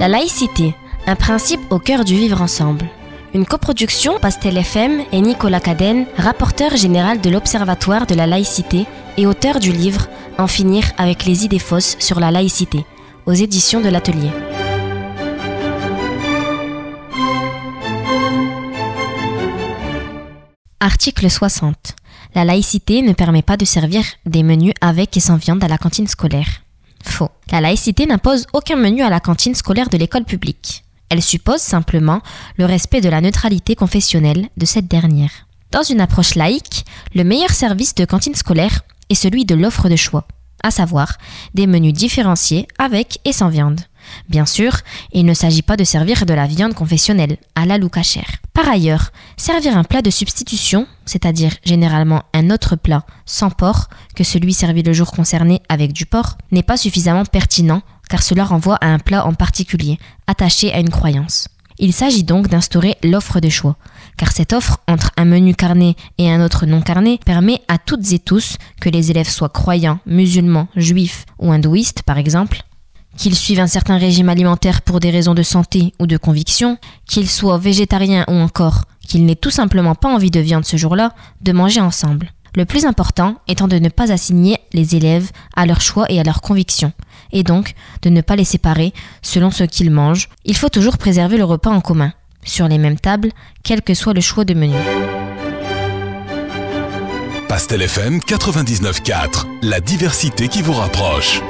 La laïcité, un principe au cœur du vivre ensemble. Une coproduction Pastel FM et Nicolas Cadenne, rapporteur général de l'Observatoire de la laïcité et auteur du livre En finir avec les idées fausses sur la laïcité, aux éditions de l'Atelier. Article 60. La laïcité ne permet pas de servir des menus avec et sans viande à la cantine scolaire. Faux. La laïcité n'impose aucun menu à la cantine scolaire de l'école publique. Elle suppose simplement le respect de la neutralité confessionnelle de cette dernière. Dans une approche laïque, le meilleur service de cantine scolaire est celui de l'offre de choix, à savoir des menus différenciés avec et sans viande. Bien sûr, il ne s'agit pas de servir de la viande confessionnelle, à la loucachère. Par ailleurs, servir un plat de substitution, c'est-à-dire généralement un autre plat sans porc que celui servi le jour concerné avec du porc, n'est pas suffisamment pertinent car cela renvoie à un plat en particulier, attaché à une croyance. Il s'agit donc d'instaurer l'offre de choix, car cette offre entre un menu carné et un autre non carné permet à toutes et tous, que les élèves soient croyants, musulmans, juifs ou hindouistes par exemple, qu'ils suivent un certain régime alimentaire pour des raisons de santé ou de conviction, qu'ils soient végétariens ou encore qu'ils n'aient tout simplement pas envie de viande ce jour-là, de manger ensemble. Le plus important étant de ne pas assigner les élèves à leur choix et à leurs convictions, et donc de ne pas les séparer selon ce qu'ils mangent. Il faut toujours préserver le repas en commun, sur les mêmes tables, quel que soit le choix de menu. Pastel FM 99.4, la diversité qui vous rapproche.